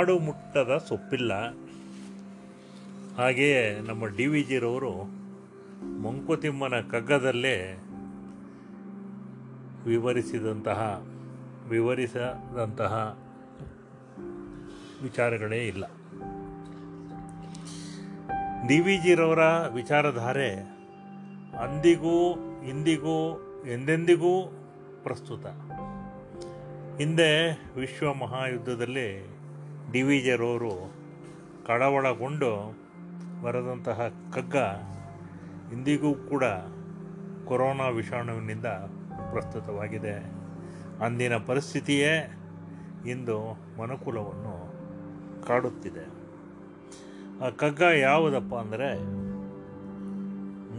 ಮಾಡು ಮುಟ್ಟದ ಸೊಪ್ಪಿಲ್ಲ. ಹಾಗೆಯೇ ನಮ್ಮ ಡಿ ವಿ ಜಿರವರು ಮಂಕುತಿಮ್ಮನ ಕಗ್ಗದಲ್ಲೇ ವಿವರಿಸಿದಂತಹ, ವಿವರಿಸದಂತಹ ವಿಚಾರಗಳೇ ಇಲ್ಲ. ಡಿ ವಿ ಜಿರವರ ವಿಚಾರಧಾರೆ ಅಂದಿಗೂ ಇಂದಿಗೂ ಎಂದೆಂದಿಗೂ ಪ್ರಸ್ತುತ. ಹಿಂದೆ ವಿಶ್ವ ಮಹಾಯುದ್ಧದಲ್ಲಿ ಡಿ ವಿ ಜಿರವರು ಕಳವಳಗೊಂಡು ಬರೆದಂತಹ ಕಗ್ಗ ಇಂದಿಗೂ ಕೂಡ ಕೊರೋನಾ ವಿಷಾಣುವಿನಿಂದ ಪ್ರಸ್ತುತವಾಗಿದೆ. ಅಂದಿನ ಪರಿಸ್ಥಿತಿಯೇ ಇಂದು ಮನುಕುಲವನ್ನು ಕಾಡುತ್ತಿದೆ. ಆ ಕಗ್ಗ ಯಾವುದಪ್ಪ ಅಂದರೆ,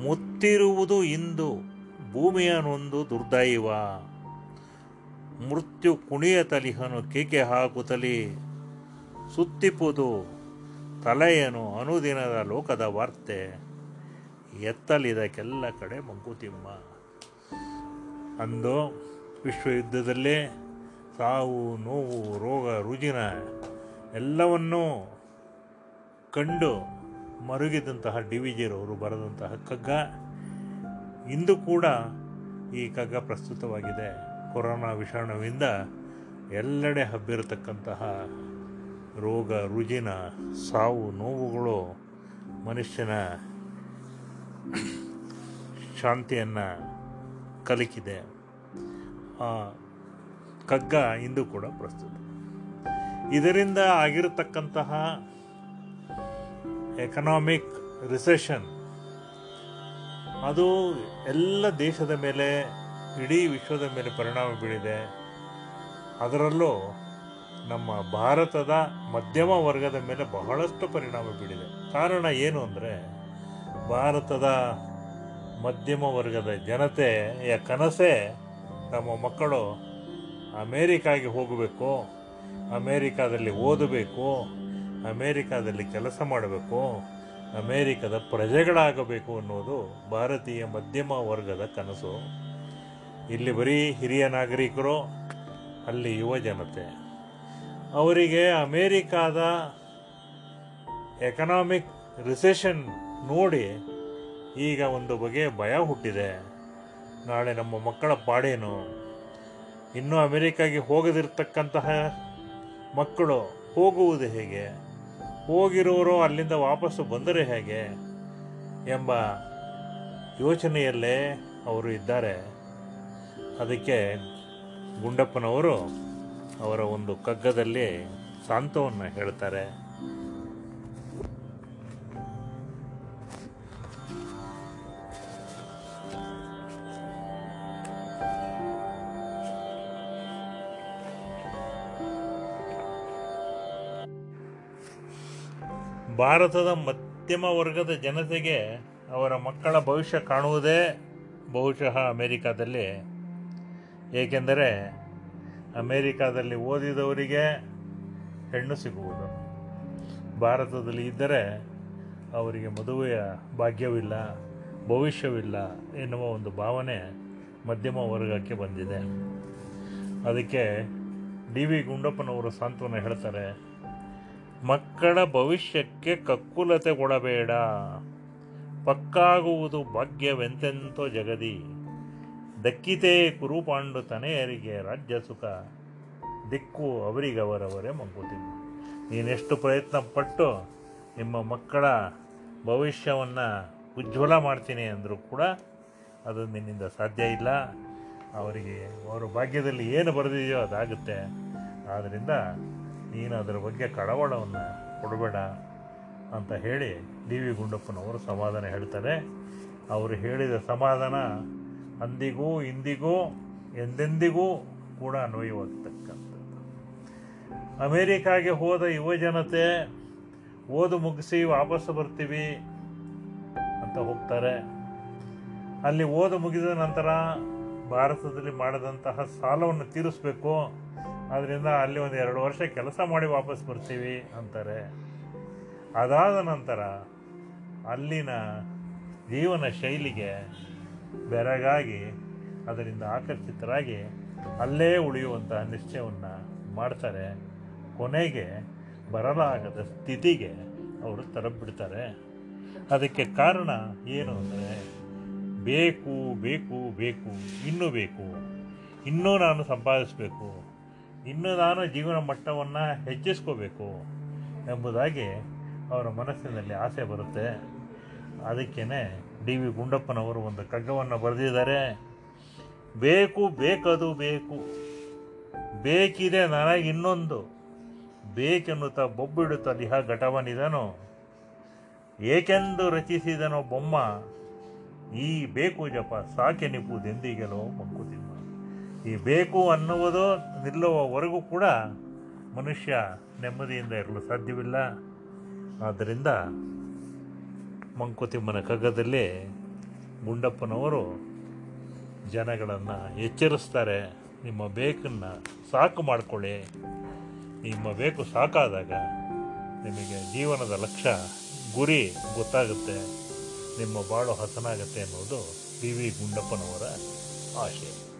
ಮುತ್ತಿರುವುದು ಇಂದು ಭೂಮಿಯನೊಂದು ದುರ್ದೈವ. ಮೃತ್ಯು ಕುಣಿಯ ತಲಿಹನು ಕೇಕೆ ಹಾಕುತ್ತಲಿ ಸುತ್ತಿಪ್ಪುದು ತಲೆಯನು ಅನುದಿನದ ಲೋಕದ ವಾರ್ತೆ. ಎತ್ತಲಿದಕ್ಕೆಲ್ಲ ಕಡೆ ಮಂಕುತಿಮ್ಮ. ಅಂದು, ವಿಶ್ವಯುದ್ಧದಲ್ಲೇ ಸಾವು, ನೋವು, ರೋಗ, ರುಜಿನ ಎಲ್ಲವನ್ನೂ ಕಂಡು ಮರುಗಿದಂತಹ ಡಿ ವಿ ಜಿರವರು ಬರೆದಂತಹ ಕಗ್ಗ. ಇಂದು ಕೂಡ ಈ ಕಗ್ಗ ಪ್ರಸ್ತುತವಾಗಿದೆ. ಕೊರೋನಾ ವಿಷಾಣುವಿಂದ ಎಲ್ಲೆಡೆ ಹಬ್ಬಿರತಕ್ಕಂತಹ ರೋಗ, ರುಜಿನ, ಸಾವು, ನೋವುಗಳು ಮನುಷ್ಯನ ಶಾಂತಿಯನ್ನು ಕಲಿಕಿದೆ. ಆ ಕಗ್ಗ ಇಂದು ಕೂಡ ಪ್ರಸ್ತುತ. ಇದರಿಂದ ಆಗಿರತಕ್ಕಂತಹ ಎಕನಾಮಿಕ್ ರಿಸೆಷನ್ ಅದು ಎಲ್ಲ ದೇಶದ ಮೇಲೆ, ಇಡೀ ವಿಶ್ವದ ಮೇಲೆ ಪರಿಣಾಮ ಬೀಳಿದೆ ಅದರಲ್ಲೂ ನಮ್ಮ ಭಾರತದ ಮಧ್ಯಮ ವರ್ಗದ ಮೇಲೆ ಬಹಳಷ್ಟು ಪರಿಣಾಮ ಬೀಳಿದೆ ಕಾರಣ ಏನು ಅಂದರೆ, ಭಾರತದ ಮಧ್ಯಮ ವರ್ಗದ ಜನತೆಯ ಕನಸೇ ನಮ್ಮ ಮಕ್ಕಳು ಅಮೇರಿಕಾಗೆ ಹೋಗಬೇಕು, ಅಮೇರಿಕಾದಲ್ಲಿ ಓದಬೇಕು, ಅಮೇರಿಕಾದಲ್ಲಿ ಕೆಲಸ ಮಾಡಬೇಕು, ಅಮೇರಿಕದ ಪ್ರಜೆಗಳಾಗಬೇಕು ಅನ್ನೋದು ಭಾರತೀಯ ಮಧ್ಯಮ ವರ್ಗದ ಕನಸು. ಇಲ್ಲಿ ಬರೀ ಹಿರಿಯ ನಾಗರಿಕರು, ಅಲ್ಲಿ ಯುವ ಜನತೆ. ಅವರಿಗೆ ಅಮೇರಿಕಾದ ಎಕನಾಮಿಕ್ ರಿಸೆಷನ್ ನೋಡಿ ಈಗ ಒಂದು ಬಗೆಯ ಭಯ ಹುಟ್ಟಿದೆ. ನಾಳೆ ನಮ್ಮ ಮಕ್ಕಳ ಪಾಡೇನು? ಇನ್ನೂ ಅಮೆರಿಕಾಗೆ ಹೋಗದಿರ್ತಕ್ಕಂತಹ ಮಕ್ಕಳು ಹೋಗುವುದು ಹೇಗೆ? ಹೋಗಿರೋರು ಅಲ್ಲಿಂದ ವಾಪಸ್ಸು ಬಂದರೆ ಹೇಗೆ? ಎಂಬ ಯೋಚನೆಯಲ್ಲೇ ಅವರು ಇದ್ದಾರೆ. ಅದಕ್ಕೆ ಗುಂಡಪ್ಪನವರು ಅವರ ಒಂದು ಕಗ್ಗದಲ್ಲಿ ಸಾಂತ್ವವನ್ನು ಹೇಳ್ತಾರೆ. ಭಾರತದ ಮಧ್ಯಮ ವರ್ಗದ ಜನತೆಗೆ ಅವರ ಮಕ್ಕಳ ಭವಿಷ್ಯ ಕಾಣುವುದೇ ಬಹುಶಃ ಅಮೇರಿಕಾದಲ್ಲಿ, ಏಕೆಂದರೆ ಅಮೇರಿಕಾದಲ್ಲಿ ಓದಿದವರಿಗೆ ಹೆಣ್ಣು ಸಿಗುವುದು. ಭಾರತದಲ್ಲಿ ಇದ್ದರೆ ಅವರಿಗೆ ಮದುವೆಯ ಭಾಗ್ಯವಿಲ್ಲ, ಭವಿಷ್ಯವಿಲ್ಲ ಎನ್ನುವ ಒಂದು ಭಾವನೆ ಮಧ್ಯಮ ವರ್ಗಕ್ಕೆ ಬಂದಿದೆ. ಅದಕ್ಕೆ ಡಿ ವಿ ಗುಂಡಪ್ಪನವರು ಸಾಂತ್ವನ ಹೇಳ್ತಾರೆ, ಮಕ್ಕಳ ಭವಿಷ್ಯಕ್ಕೆ ಕಕ್ಕುಲತೆ ಕೊಡಬೇಡ. ಪಕ್ಕಾಗುವುದು ಭಾಗ್ಯವೆಂತೆಂತೋ ಜಗದಿ. ದಕ್ಕಿತೇ ಕುರುಪಾಂಡು ತನೆಯರಿಗೆ ರಾಜ್ಯ ಸುಖ, ದಿಕ್ಕು ಅವರಿಗವರವರೇ ಮಂಕುತಿಮ್ಮ. ನೀನೆಷ್ಟು ಪ್ರಯತ್ನ ಪಟ್ಟು ನಿಮ್ಮ ಮಕ್ಕಳ ಭವಿಷ್ಯವನ್ನು ಉಜ್ವಲ ಮಾಡ್ತೀನಿ ಅಂದರೂ ಕೂಡ ಅದು ನಿನ್ನಿಂದ ಸಾಧ್ಯ ಇಲ್ಲ. ಅವರಿಗೆ ಅವರ ಭಾಗ್ಯದಲ್ಲಿ ಏನು ಬರೆದಿದೆಯೋ ಅದಾಗುತ್ತೆ. ಆದ್ದರಿಂದ ನೀನು ಅದರ ಬಗ್ಗೆ ಕಳವಳವನ್ನು ಕೊಡಬೇಡ ಅಂತ ಹೇಳಿ ಡಿ ವಿ ಗುಂಡಪ್ಪನವರು ಸಮಾಧಾನ ಹೇಳ್ತಾರೆ. ಅವರು ಹೇಳಿದ ಸಮಾಧಾನ ಅಂದಿಗೂ ಇಂದಿಗೂ ಎಂದೆಂದಿಗೂ ಕೂಡ ಅನ್ವಯವಾಗ್ತಕ್ಕಂಥದ್ದು ಅಮೇರಿಕಾಗೆ ಹೋದ ಯುವಜನತೆ, ಓದು ಮುಗಿಸಿ ವಾಪಸ್ಸು ಬರ್ತೀವಿ ಅಂತ ಹೋಗ್ತಾರೆ. ಅಲ್ಲಿ ಓದು ಮುಗಿದ ನಂತರ ಭಾರತದಲ್ಲಿ ಮಾಡಿದಂತಹ ಸಾಲವನ್ನು ತೀರಿಸಬೇಕು. ಆದ್ದರಿಂದ ಅಲ್ಲಿ ಒಂದು ಎರಡು ವರ್ಷ ಕೆಲಸ ಮಾಡಿ ವಾಪಸ್ ಬರ್ತೀವಿ ಅಂತಾರೆ. ಅದಾದ ನಂತರ ಅಲ್ಲಿನ ಜೀವನ ಶೈಲಿಗೆ ಬೆರಗಾಗಿ ಅದರಿಂದ ಆಕರ್ಷಿತರಾಗಿ ಅಲ್ಲೇ ಉಳಿಯುವಂತಹ ನಿಶ್ಚಯವನ್ನು ಮಾಡ್ತಾರೆ. ಕೊನೆಗೆ ಬರಲಾಗದ ಸ್ಥಿತಿಗೆ ಅವರು ತರಬಿಡ್ತಾರೆ ಅದಕ್ಕೆ ಕಾರಣ ಏನು ಅಂದರೆ, ಬೇಕು ಬೇಕು ಬೇಕು, ಇನ್ನೂ ಬೇಕು, ಇನ್ನೂ ನಾನು ಸಂಪಾದಿಸಬೇಕು, ಇನ್ನೂ ನಾನು ಜೀವನ ಮಟ್ಟವನ್ನು ಹೆಚ್ಚಿಸ್ಕೋಬೇಕು ಎಂಬುದಾಗಿ ಅವರ ಮನಸ್ಸಿನಲ್ಲಿ ಆಸೆ ಬರುತ್ತೆ. ಅದಕ್ಕೇ ಡಿ ವಿ ಗುಂಡಪ್ಪನವರು ಒಂದು ಕಗ್ಗವನ್ನು ಬರೆದಿದ್ದಾರೆ. ಬೇಕು, ಬೇಕದು ಬೇಕು. ಬೇಕಿದೆ ನನಗೆ ಇನ್ನೊಂದು. ಬೇಕೆನ್ನುತ್ತಾ ಬೊಬ್ಬಿಡುತ್ತ ಲಿಹ ಘಟವನಿದನು. ಏಕೆಂದು ರಚಿಸಿದನೋ ಬೊಮ್ಮ. ಈ ಬೇಕು ಜಪ ಸಾಕೆ ನಿಪುದೆಂದಿಗೆಲೋ ಮಂಕುತಿಮ್ಮ. ಈ ಬೇಕು ಅನ್ನುವುದು ನಿಲ್ಲುವವರೆಗೂ ಕೂಡ ಮನುಷ್ಯ ನೆಮ್ಮದಿಯಿಂದ ಇರಲು ಸಾಧ್ಯವಿಲ್ಲ. ಆದ್ದರಿಂದ ಮಂಕುತಿಮ್ಮನ ಕಗ್ಗದಲ್ಲಿ ಗುಂಡಪ್ಪನವರು ಜನಗಳನ್ನು ಎಚ್ಚರಿಸ್ತಾರೆ. ನಿಮ್ಮ ಬೇಕನ್ನು ಸಾಕು ಮಾಡಿಕೊಳ್ಳಿ. ನಿಮ್ಮ ಬೇಕು ಸಾಕಾದಾಗ ನಿಮಗೆ ಜೀವನದ ಲಕ್ಷ್ಯ ಗುರಿ ಗೊತ್ತಾಗುತ್ತೆ. ನಿಮ್ಮ ಬಾಳು ಹಸನಾಗುತ್ತೆ ಅನ್ನೋದು ಪಿ ವಿ ಗುಂಡಪ್ಪನವರ ಆಶಯ